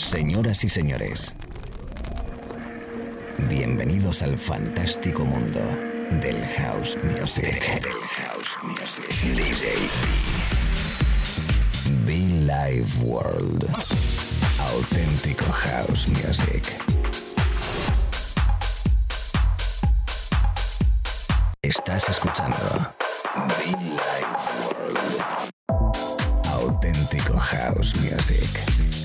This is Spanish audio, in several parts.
Señoras y señores, bienvenidos al fantástico mundo del house music. Del house music. DJ Be Live World. Auténtico house music. Estás escuchando Be Live World. Auténtico house music.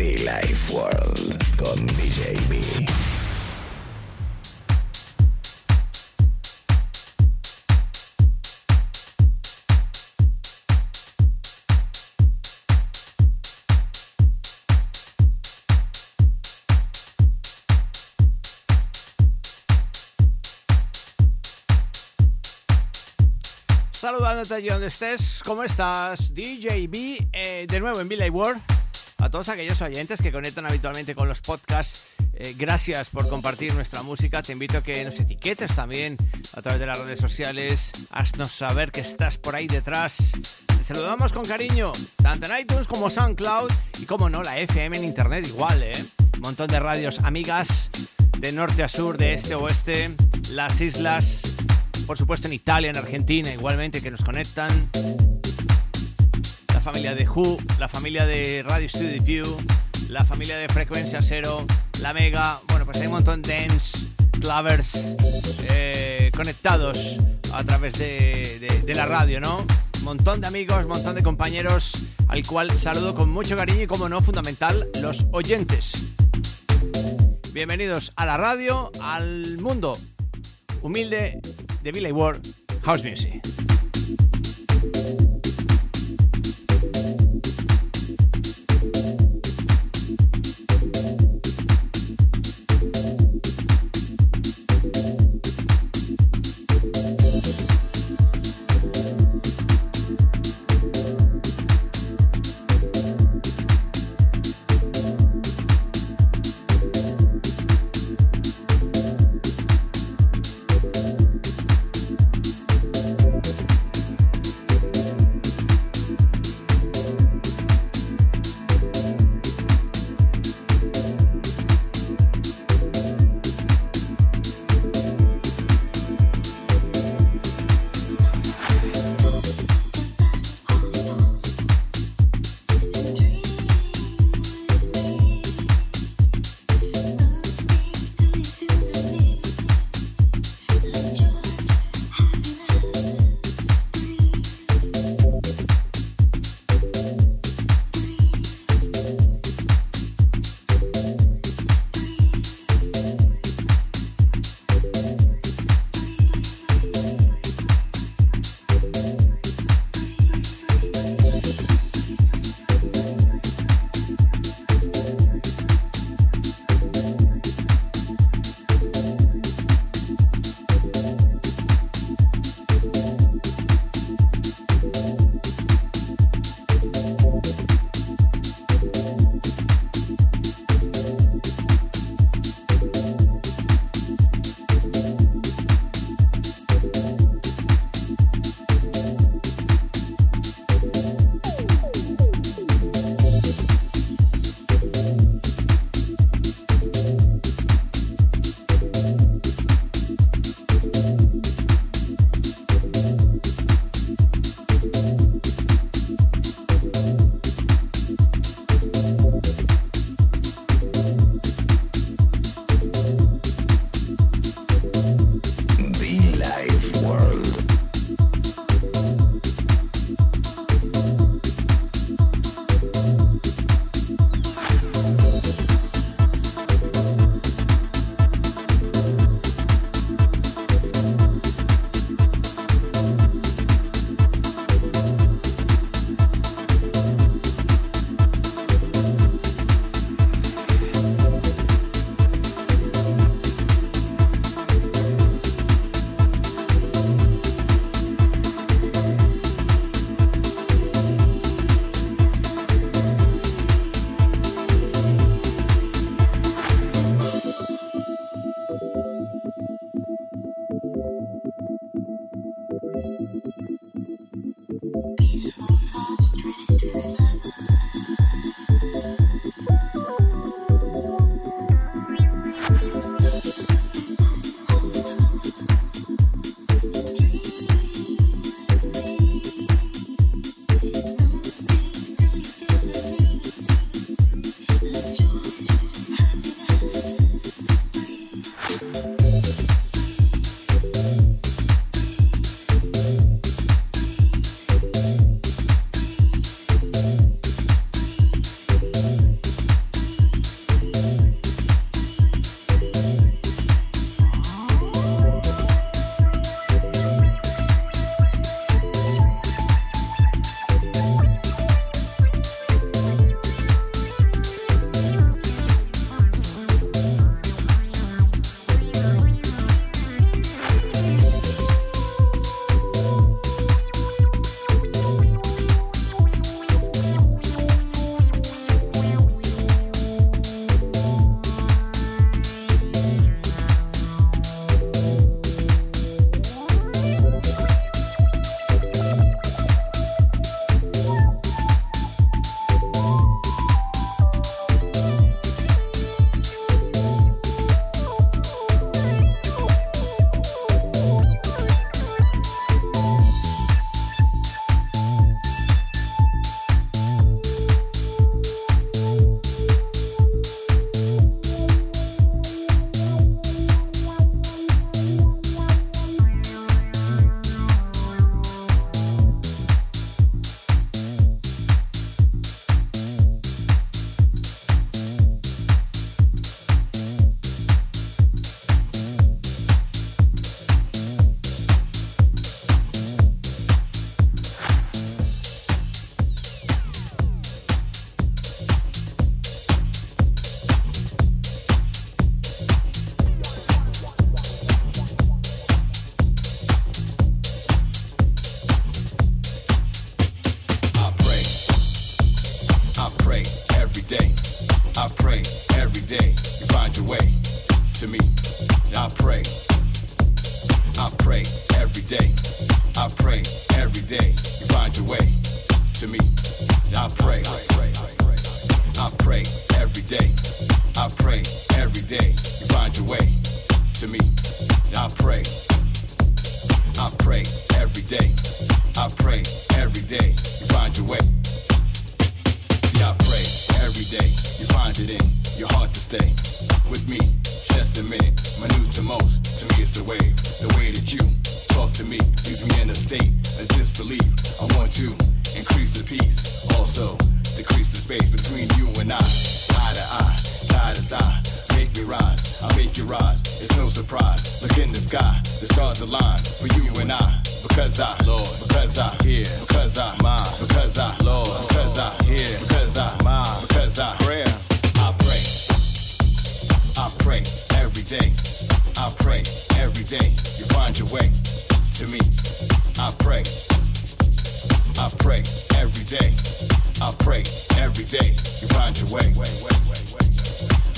Life World con DJ B. Saludándote allí donde estés, ¿cómo estás? DJ B, eh, de nuevo en Billy World. A todos aquellos oyentes que conectan habitualmente con los podcasts, eh, gracias por compartir nuestra música. Te invito a que nos etiquetes también a través de las redes sociales. Haznos saber que estás por ahí detrás. Te saludamos con cariño, tanto en iTunes como SoundCloud y como no, la FM en internet igual, ¿eh? Un montón de radios amigas de norte a sur, de este a oeste, las islas, por supuesto en Italia, en Argentina igualmente que nos conectan. La familia de Who, la familia de Radio Studio View, la familia de Frecuencia Cero, la Mega, bueno pues hay un montón de dance, clavers eh, conectados a través de, de- de la radio, ¿no? Montón de amigos, montón de compañeros, al cual saludo con mucho cariño y como no, fundamental, los oyentes. Bienvenidos a la radio, al mundo humilde de Billy Ward House Music. Day. I pray every day you find your way to me. I pray. I pray every day. I pray every day you find your way. See, I pray every day you find it in your heart to stay with me. Just a minute, minute to most. To me, it's the way, the way that you talk to me leaves me in a state of disbelief. I want to increase the peace, also decrease the space between you and I. Eye to eye, thigh to thigh. Make me rise, I'll make you rise. It's no surprise. Look in the sky, the stars align for you and I. Because I, Lord, because I hear, because I mind, because I, Lord, because I hear, because I mind, because I prayer. I pray, I pray every day. I pray every day. You find your way to me. I pray, I pray every day. I pray every day. You find your way.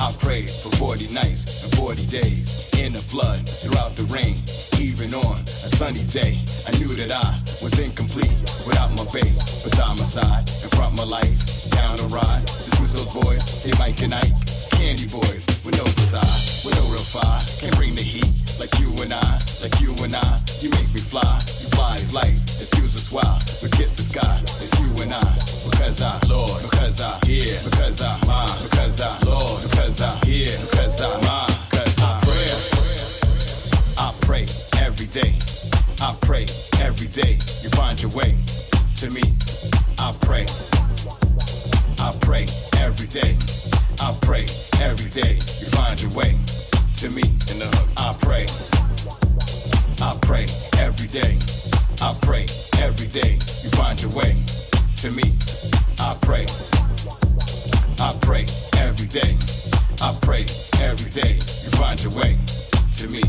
I prayed for 40 nights and 40 days in the flood, throughout the rain, even on a sunny day. I knew that I was incomplete without my babe beside my side, in front my life, down the ride. This was those boys, they Mike and Ike, candy boys with no desire, with no real fire. Can't bring the heat like you and I, like you and I. You make me fly, you fly is life. Excuse us while we kiss the sky. It's you and I, because I, Lord, because I hear, because I mind, because I, Lord, because I hear, because I mind, because I pray. I pray every day. I pray every day. You find your way to me. I pray. I pray every day. I pray every day. You find your way to me. In the hook. I pray. I pray every day. I pray every day. You find your way to me. I pray. I pray every day. I pray every day. You find your way to me.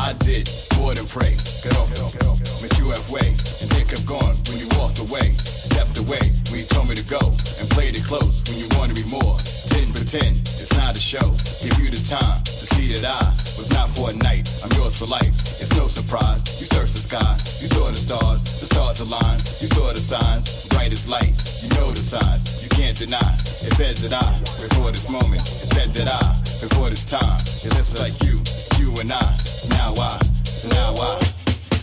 I did more than pray. Get off, get off, get off. Met you halfway and then kept going when you walked away. Stepped away when you told me to go and played it close when you wanted me more. Didn't pretend it's not a show. Give you the time to see that I was not for a night. I'm yours for life. It's no surprise. You searched the sky, you saw the stars, the stars aligned. You saw the signs, bright as light. You know the signs. You can't deny. It said that I, before this moment, it said that I, before this time, it's just like you, you and I. Now I, now I,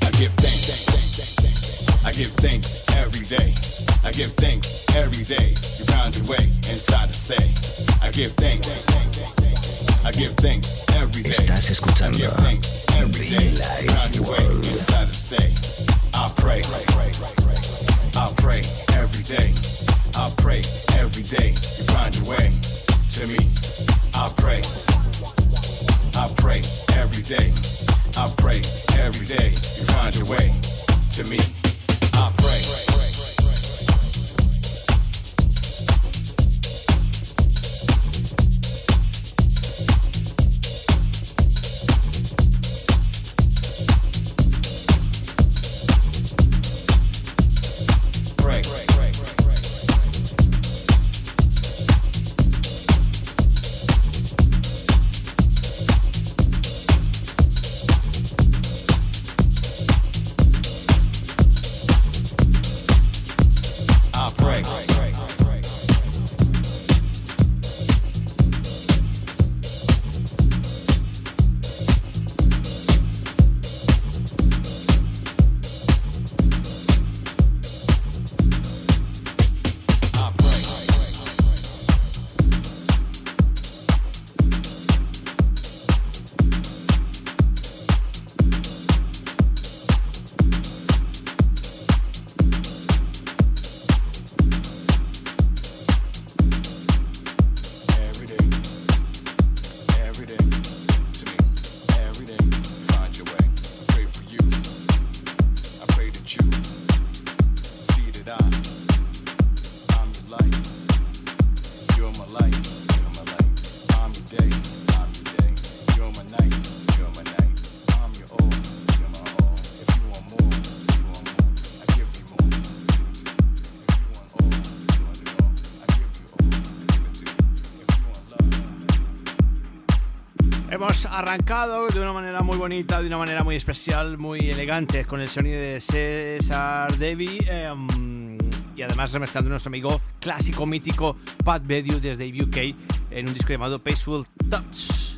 I give thanks. I give thanks every day. I give thanks every day. You found your way inside to stay. I give thanks. I give thanks every day. Estás escuchando I give thanks every day. You found your way inside to stay. I pray. I pray every day. I pray every day. You find your way to me. I pray. I pray every day. I pray every day. You find your way to me. Arrancado de una manera muy bonita, de una manera muy especial, muy elegante, con el sonido de César Devi eh, y además remezclando nuestro amigo clásico mítico Pat Bedew desde UK en un disco llamado Peaceful Touch.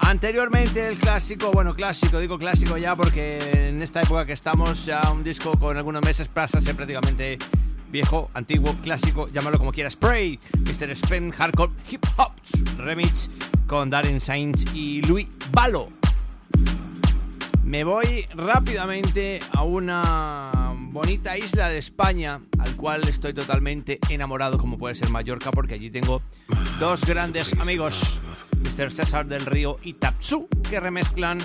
Anteriormente el clásico, bueno clásico, digo clásico ya porque en esta época que estamos ya un disco con algunos meses pasa ser prácticamente viejo, antiguo, clásico, llámalo como quieras. Spray, Mr. Spen Hardcore Hip Hop Remix con Darren Sainz y Louis Balo. Me voy rápidamente a una bonita isla de España, al cual estoy totalmente enamorado, como puede ser Mallorca, porque allí tengo dos grandes amigos, Mr. César del Río y Tapsu, que remezclan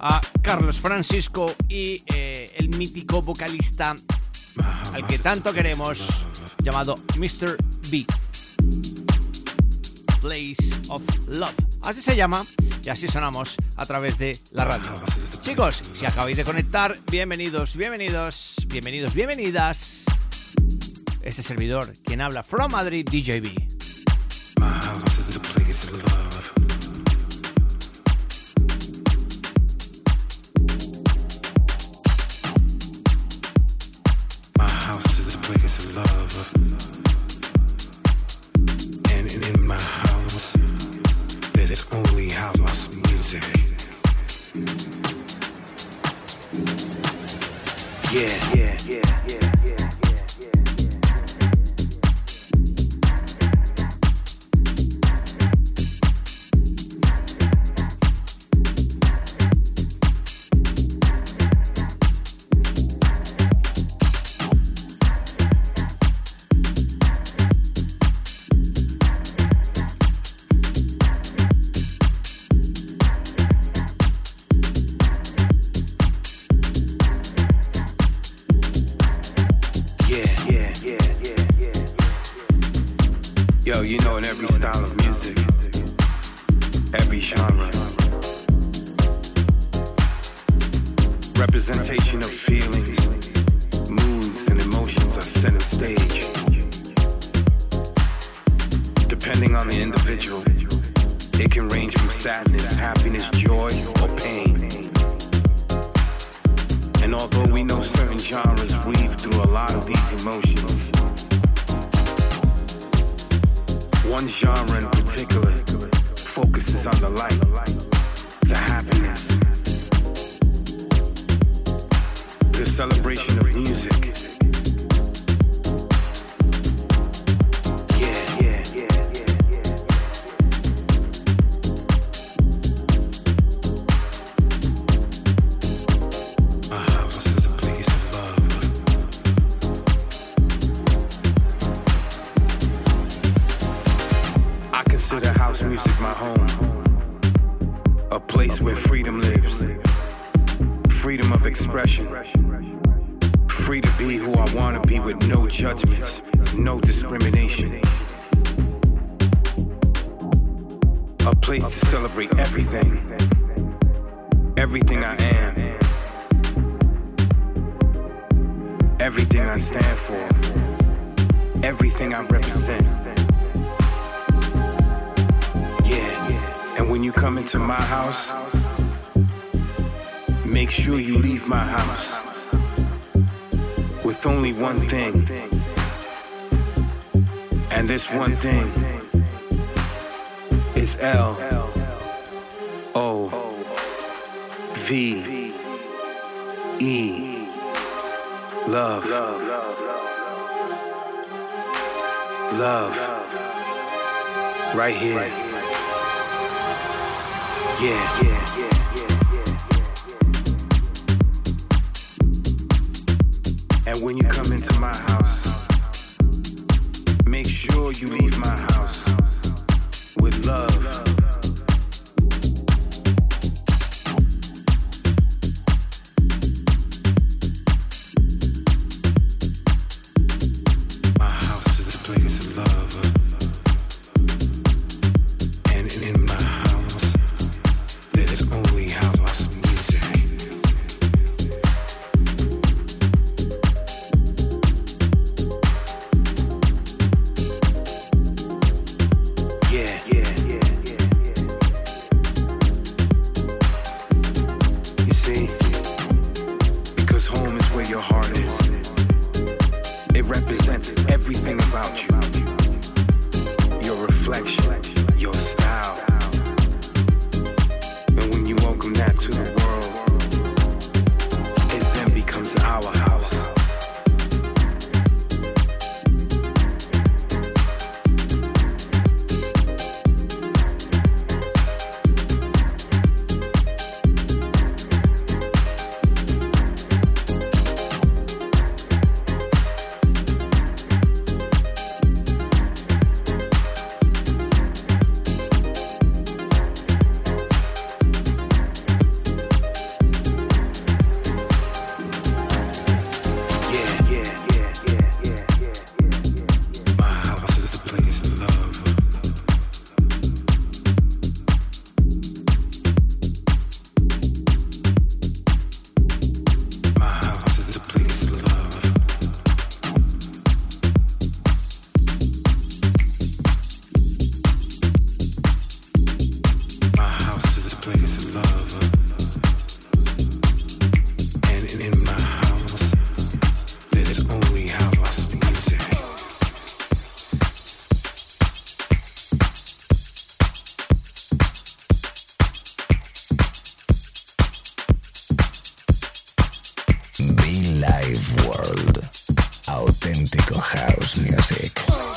a Carlos Francisco y eh, el mítico vocalista al que tanto queremos, llamado Mr. B. Place of Love. Así se llama y así sonamos a través de la radio. Chicos, si acabáis de conectar, bienvenidos, bienvenidos, bienvenidos, bienvenidas. Este servidor, quien habla from Madrid, DJB. celebration of World. Auténtico House Music.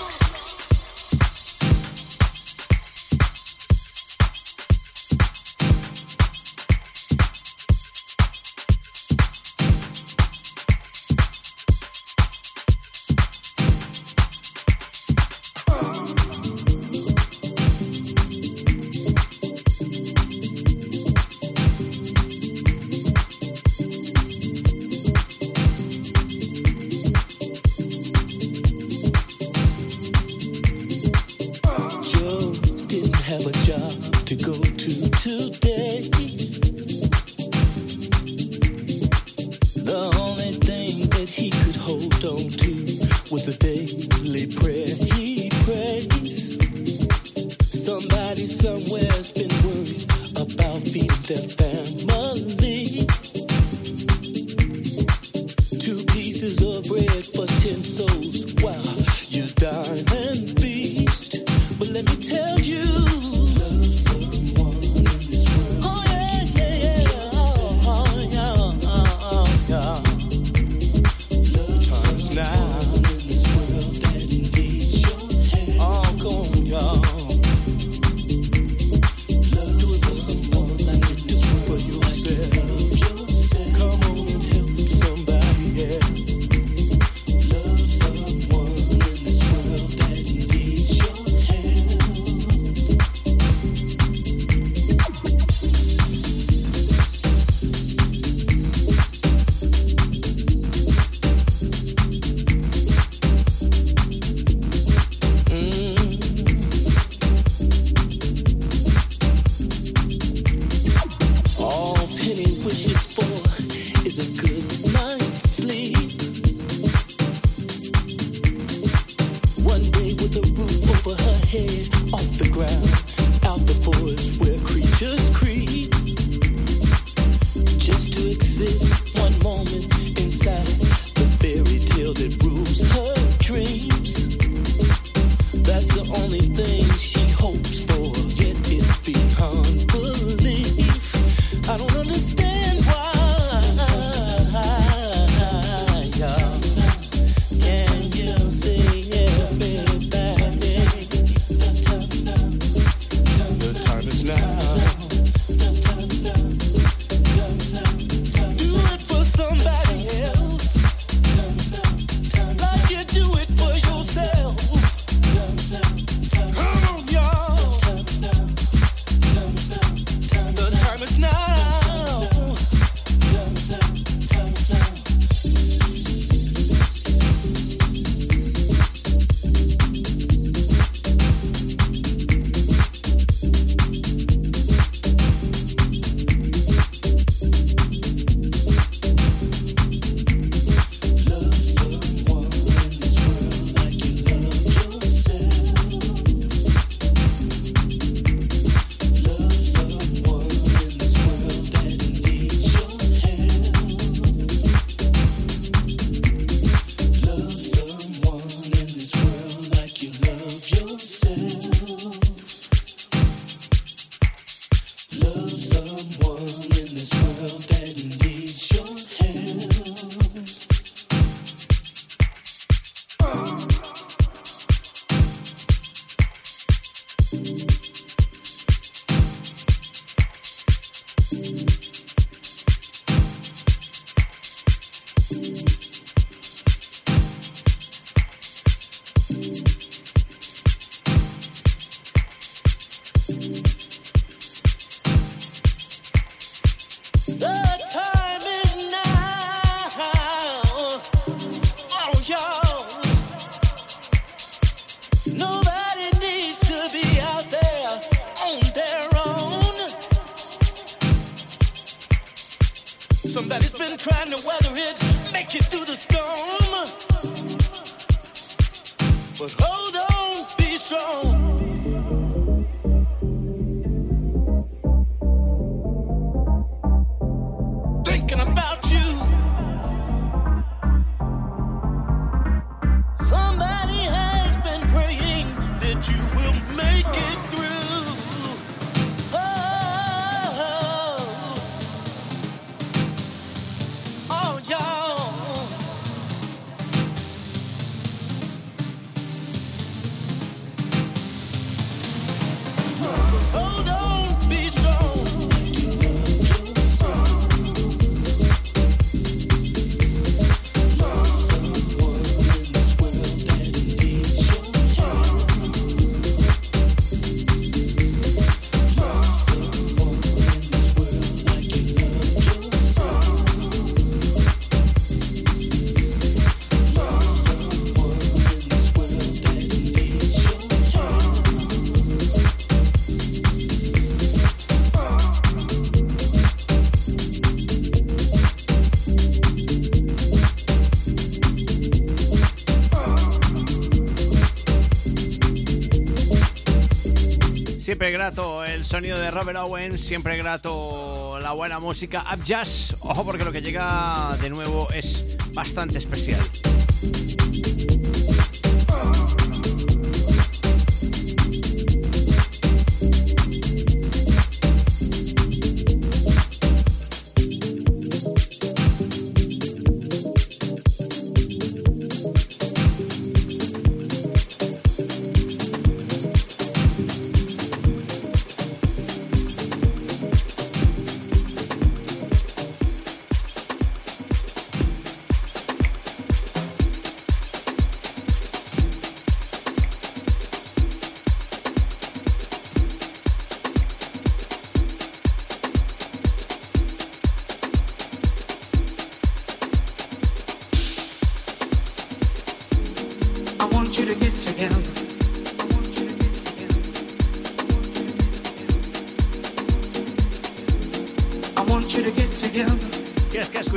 Grato el sonido de Robert Owen, siempre grato la buena música. Up Jazz, ojo porque lo que llega de nuevo es bastante especial.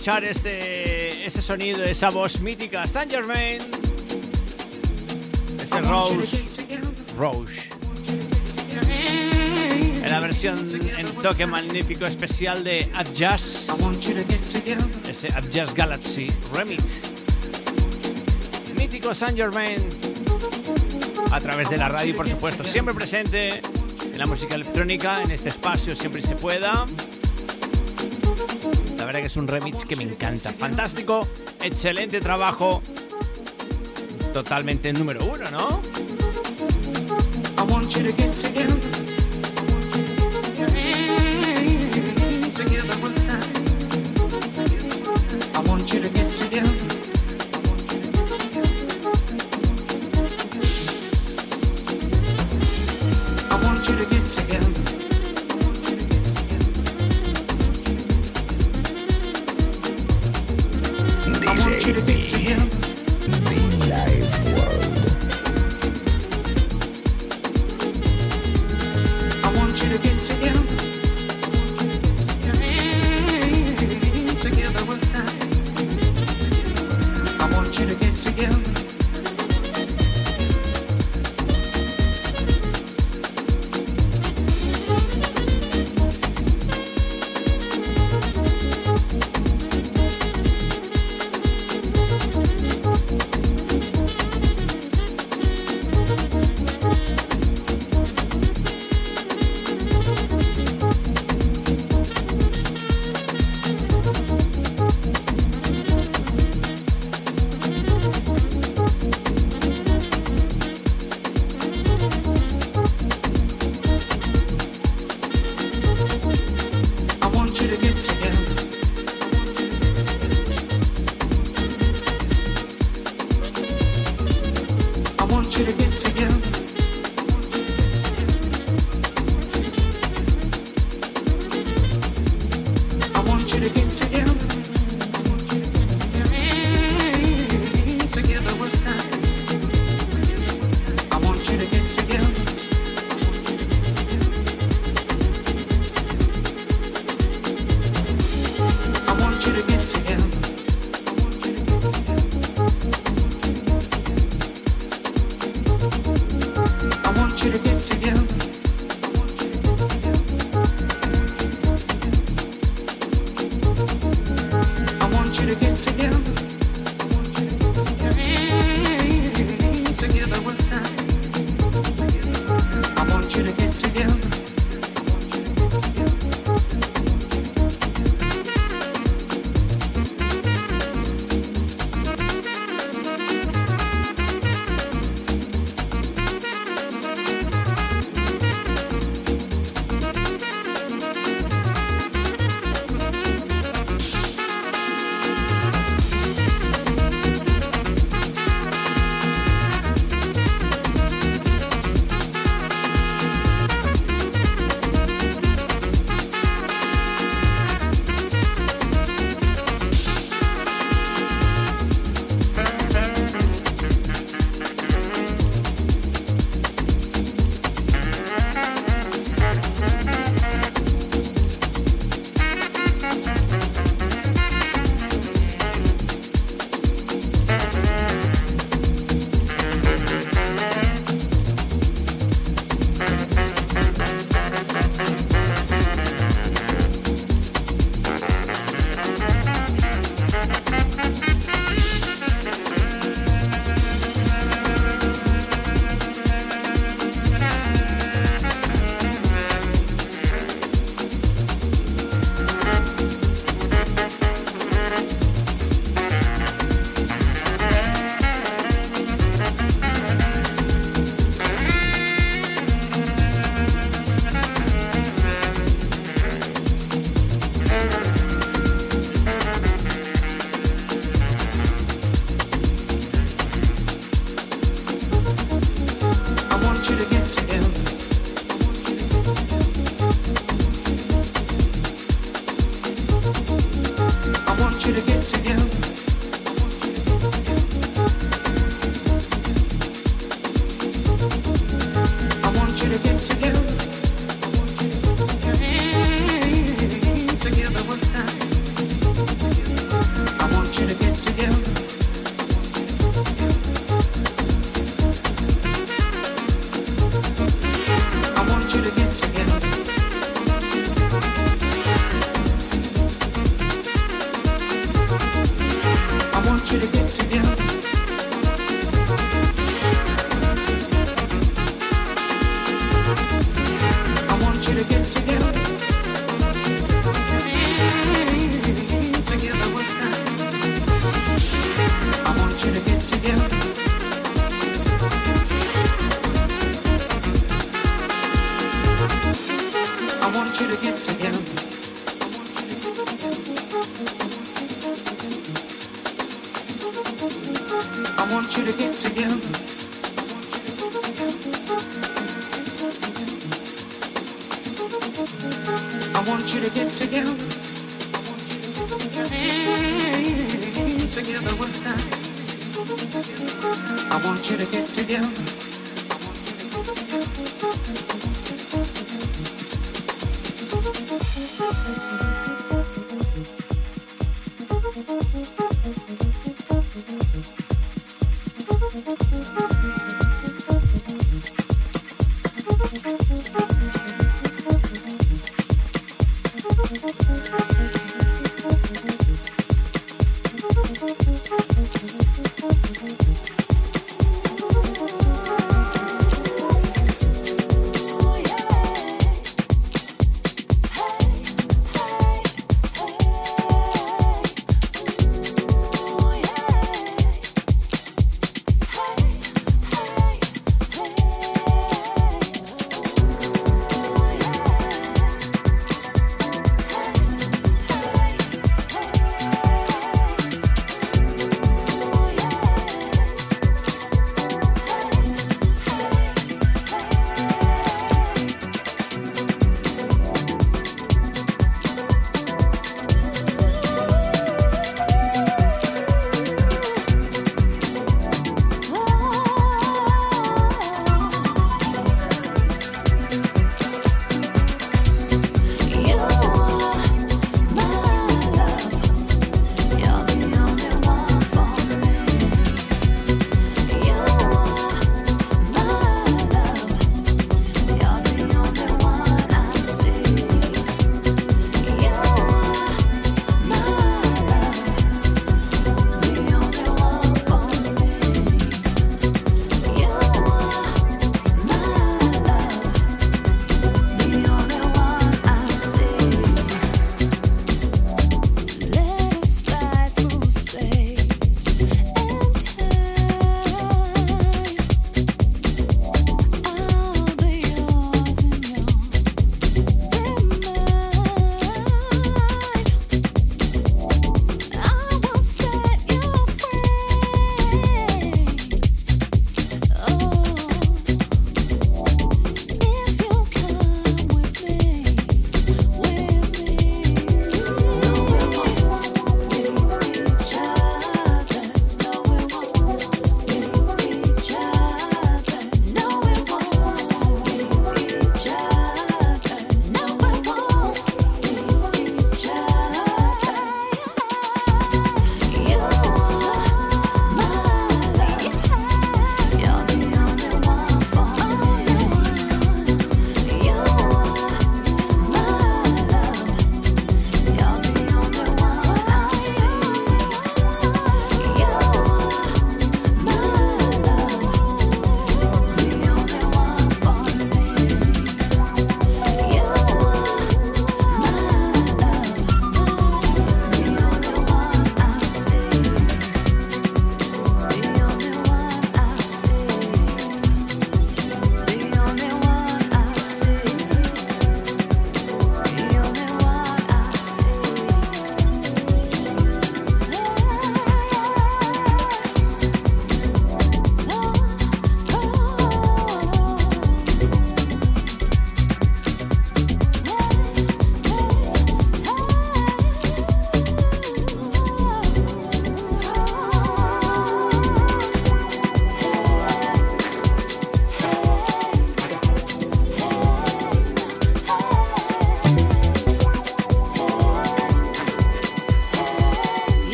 Escuchar este, ese sonido, esa voz mítica, Saint Germain. Ese Rose. Rouge. En la versión en toque magnífico especial de Up Jazz, I want you to get together. ese Up Jazz Galaxy Remix. Mítico Saint Germain. A través de la radio, por supuesto, siempre presente en la música electrónica, en este espacio siempre se pueda. Que es un remix que me encanta. Fantástico, excelente trabajo. Totalmente número uno, ¿no?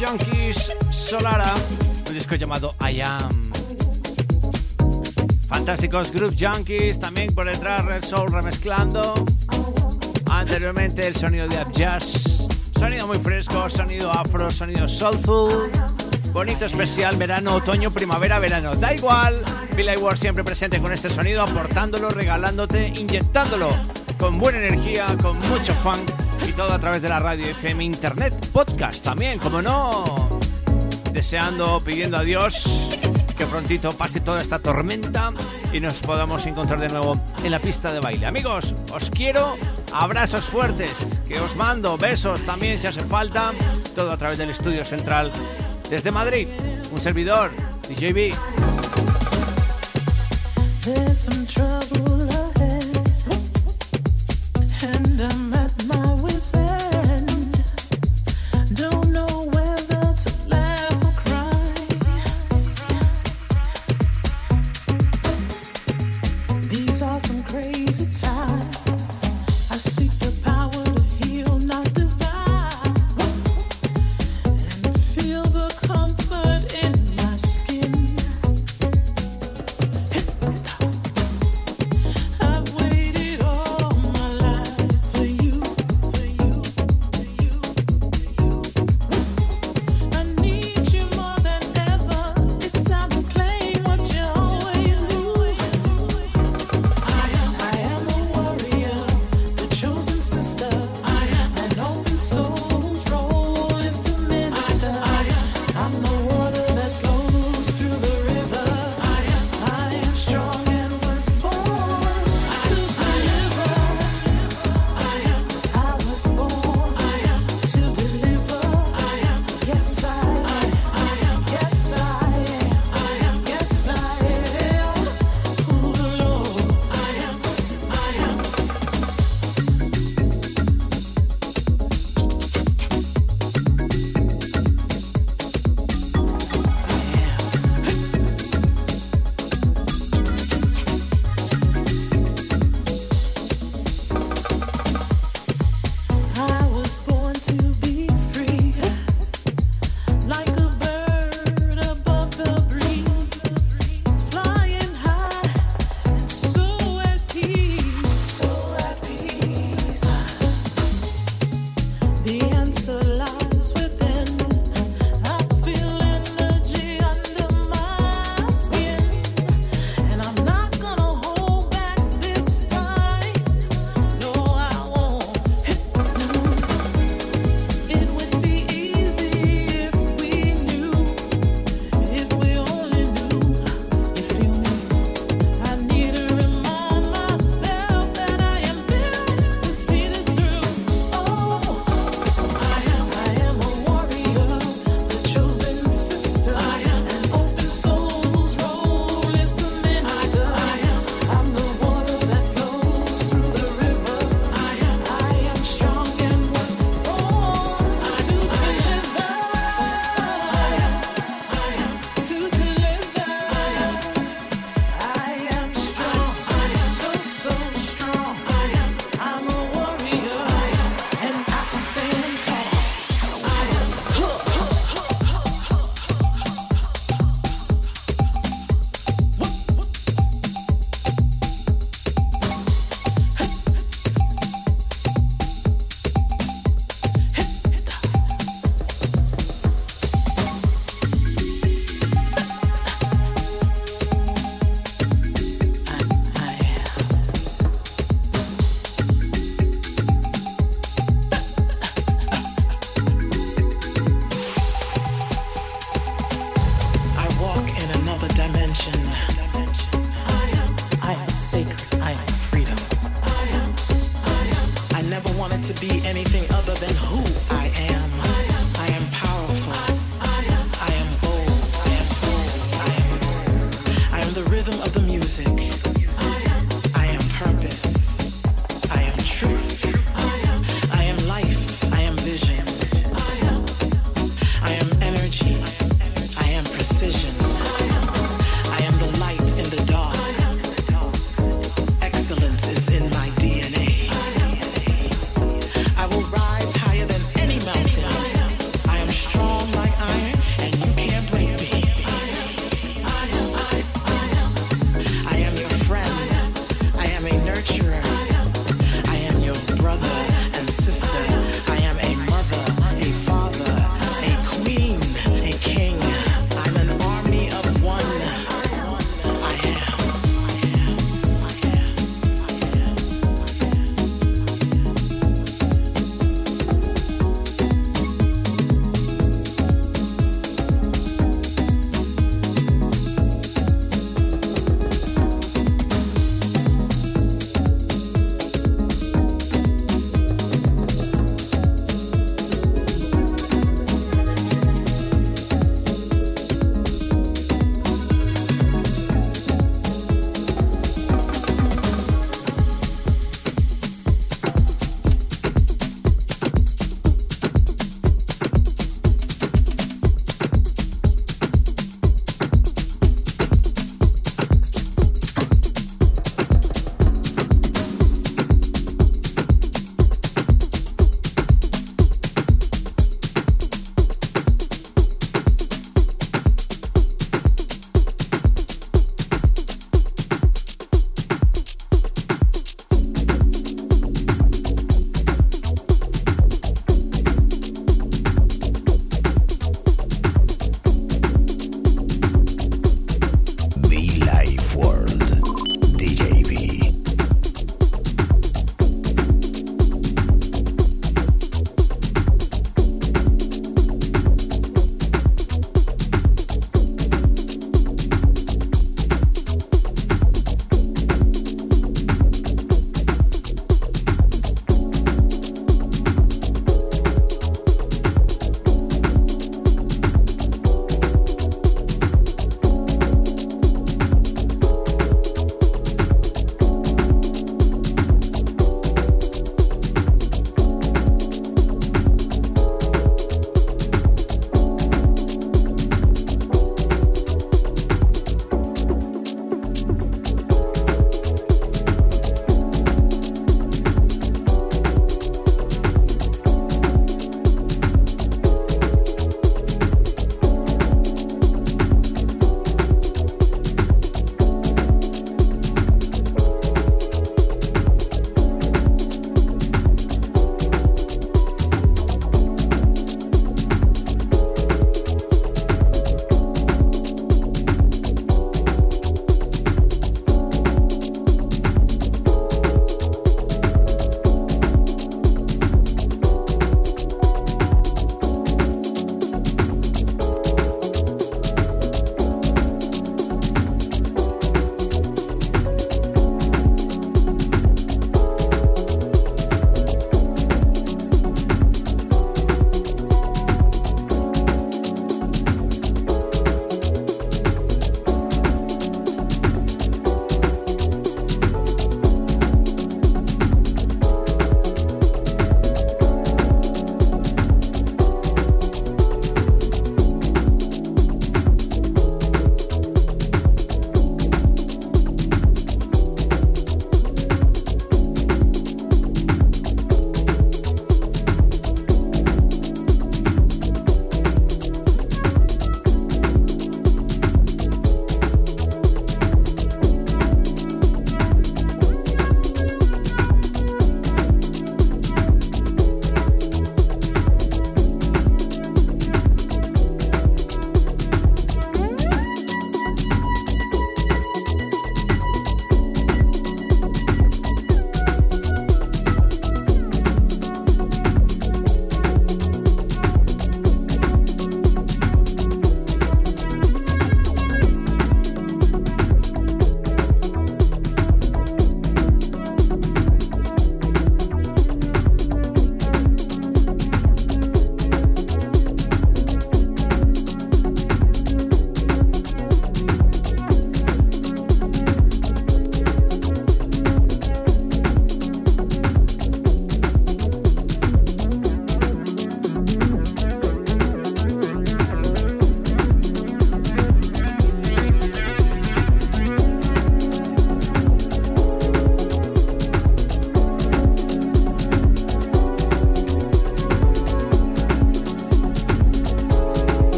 Junkies, Solara, un disco llamado I Am. Fantásticos Group Junkies, también por detrás Red Soul remezclando. Anteriormente el sonido de Up Jazz, sonido muy fresco, sonido afro, sonido soulful. Bonito especial, verano, otoño, primavera, verano, da igual. Billy Ward siempre presente con este sonido, aportándolo, regalándote, inyectándolo con buena energía, con mucho funk y todo a través de la radio FM Internet Podcast también, como no. Deseando, pidiendo a Dios que prontito pase toda esta tormenta y nos podamos encontrar de nuevo en la pista de baile. Amigos, os quiero, abrazos fuertes, que os mando besos también si hace falta, todo a través del estudio central desde Madrid. Un servidor, DJB.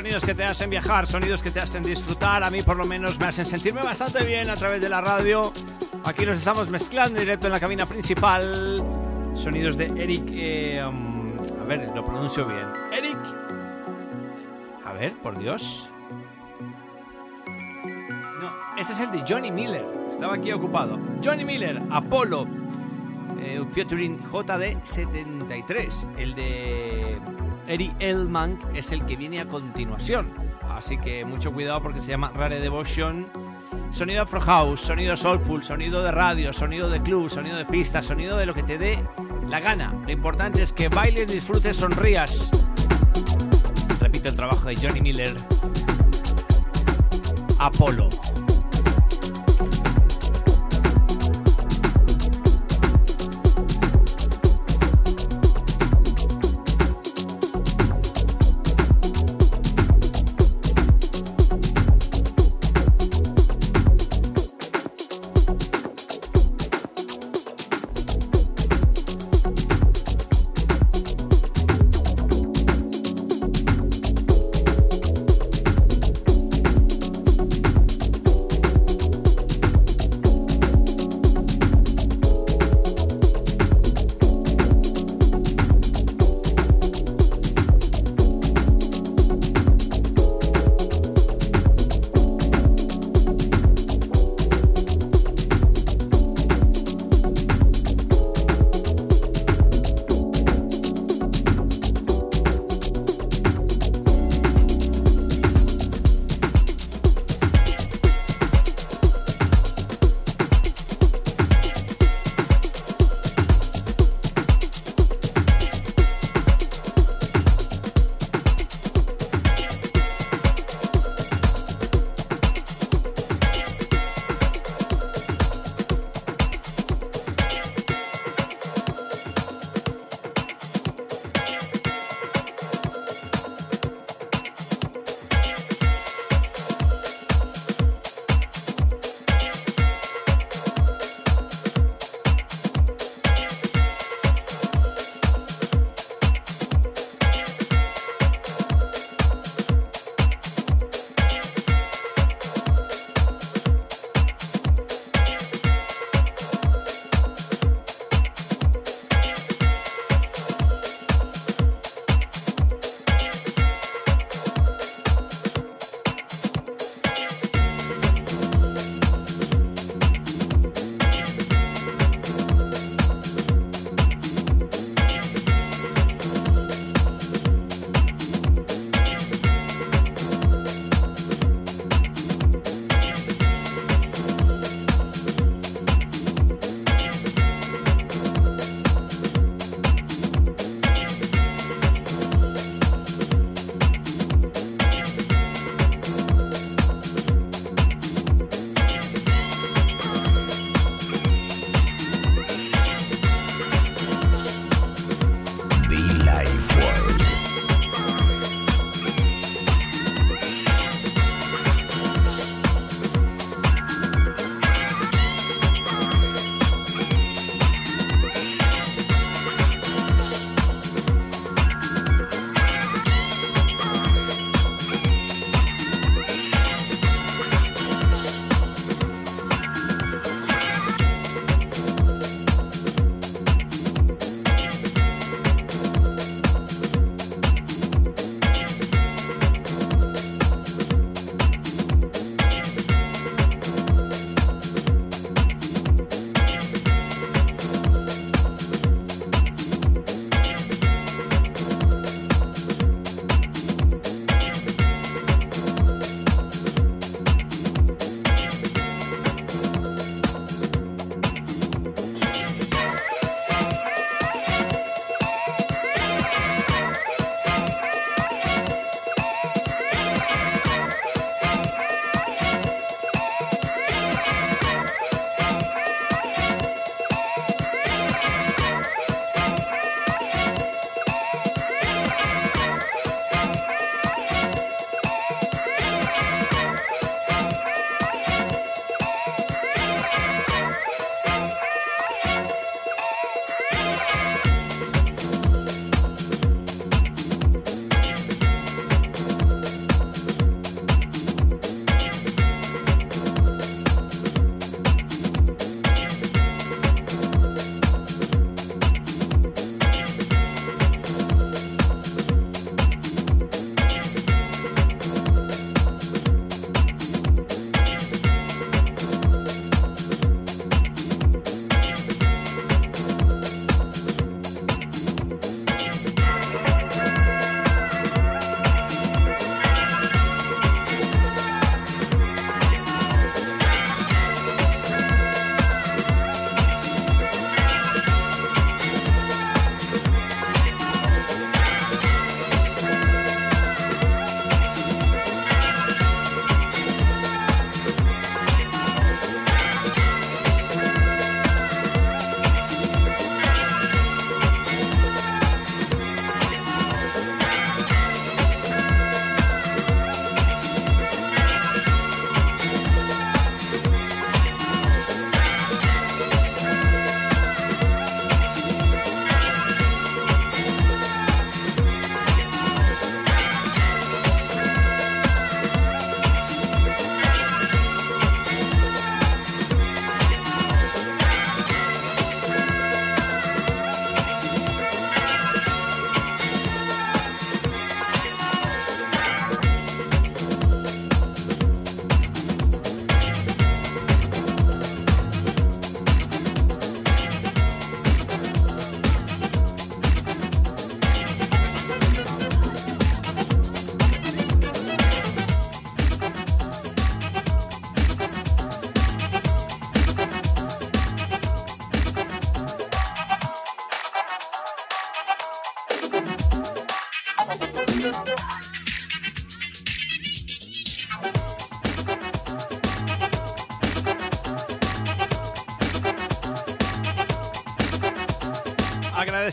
Sonidos que te hacen viajar, sonidos que te hacen disfrutar. A mí por lo menos me hacen sentirme bastante bien a través de la radio. Aquí nos estamos mezclando directo en la cabina principal. Sonidos de Eric... eh, um, a ver, lo pronuncio bien. Eric... A ver, por Dios. No, este es el de Johnny Miller. Estaba aquí ocupado. Johnny Miller, Apolo. Eh, featuring JD73. El de Eddie Elman es el que viene a continuación. Así que mucho cuidado porque se llama Rare Devotion. Sonido Afro House, sonido Soulful, sonido de radio, sonido de club, sonido de pista, sonido de lo que te dé la gana. Lo importante es que bailes, disfrutes, sonrías. Repito el trabajo de Johnny Miller. Apolo.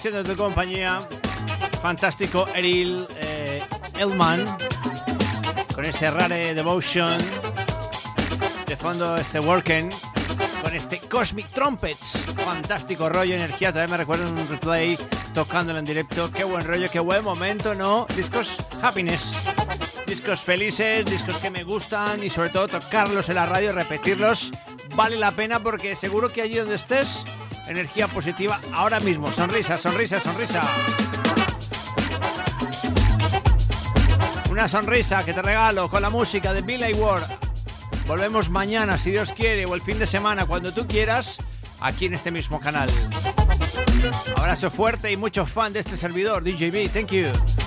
Haciendo tu compañía. Fantástico Eril eh, Elman. Con ese rare devotion. De fondo este Working. Con este Cosmic Trumpets. Fantástico rollo, energía. Todavía me recuerdo en un replay tocándolo en directo. Qué buen rollo, qué buen momento, ¿no? Discos happiness. Discos felices, discos que me gustan y sobre todo tocarlos en la radio, repetirlos. Vale la pena porque seguro que allí donde estés, energía positiva ahora mismo. Sonrisa, sonrisa, sonrisa. Una sonrisa que te regalo con la música de Billy Ward. Volvemos mañana, si Dios quiere, o el fin de semana, cuando tú quieras, aquí en este mismo canal. Abrazo fuerte y mucho fan de este servidor, DJB. Thank you.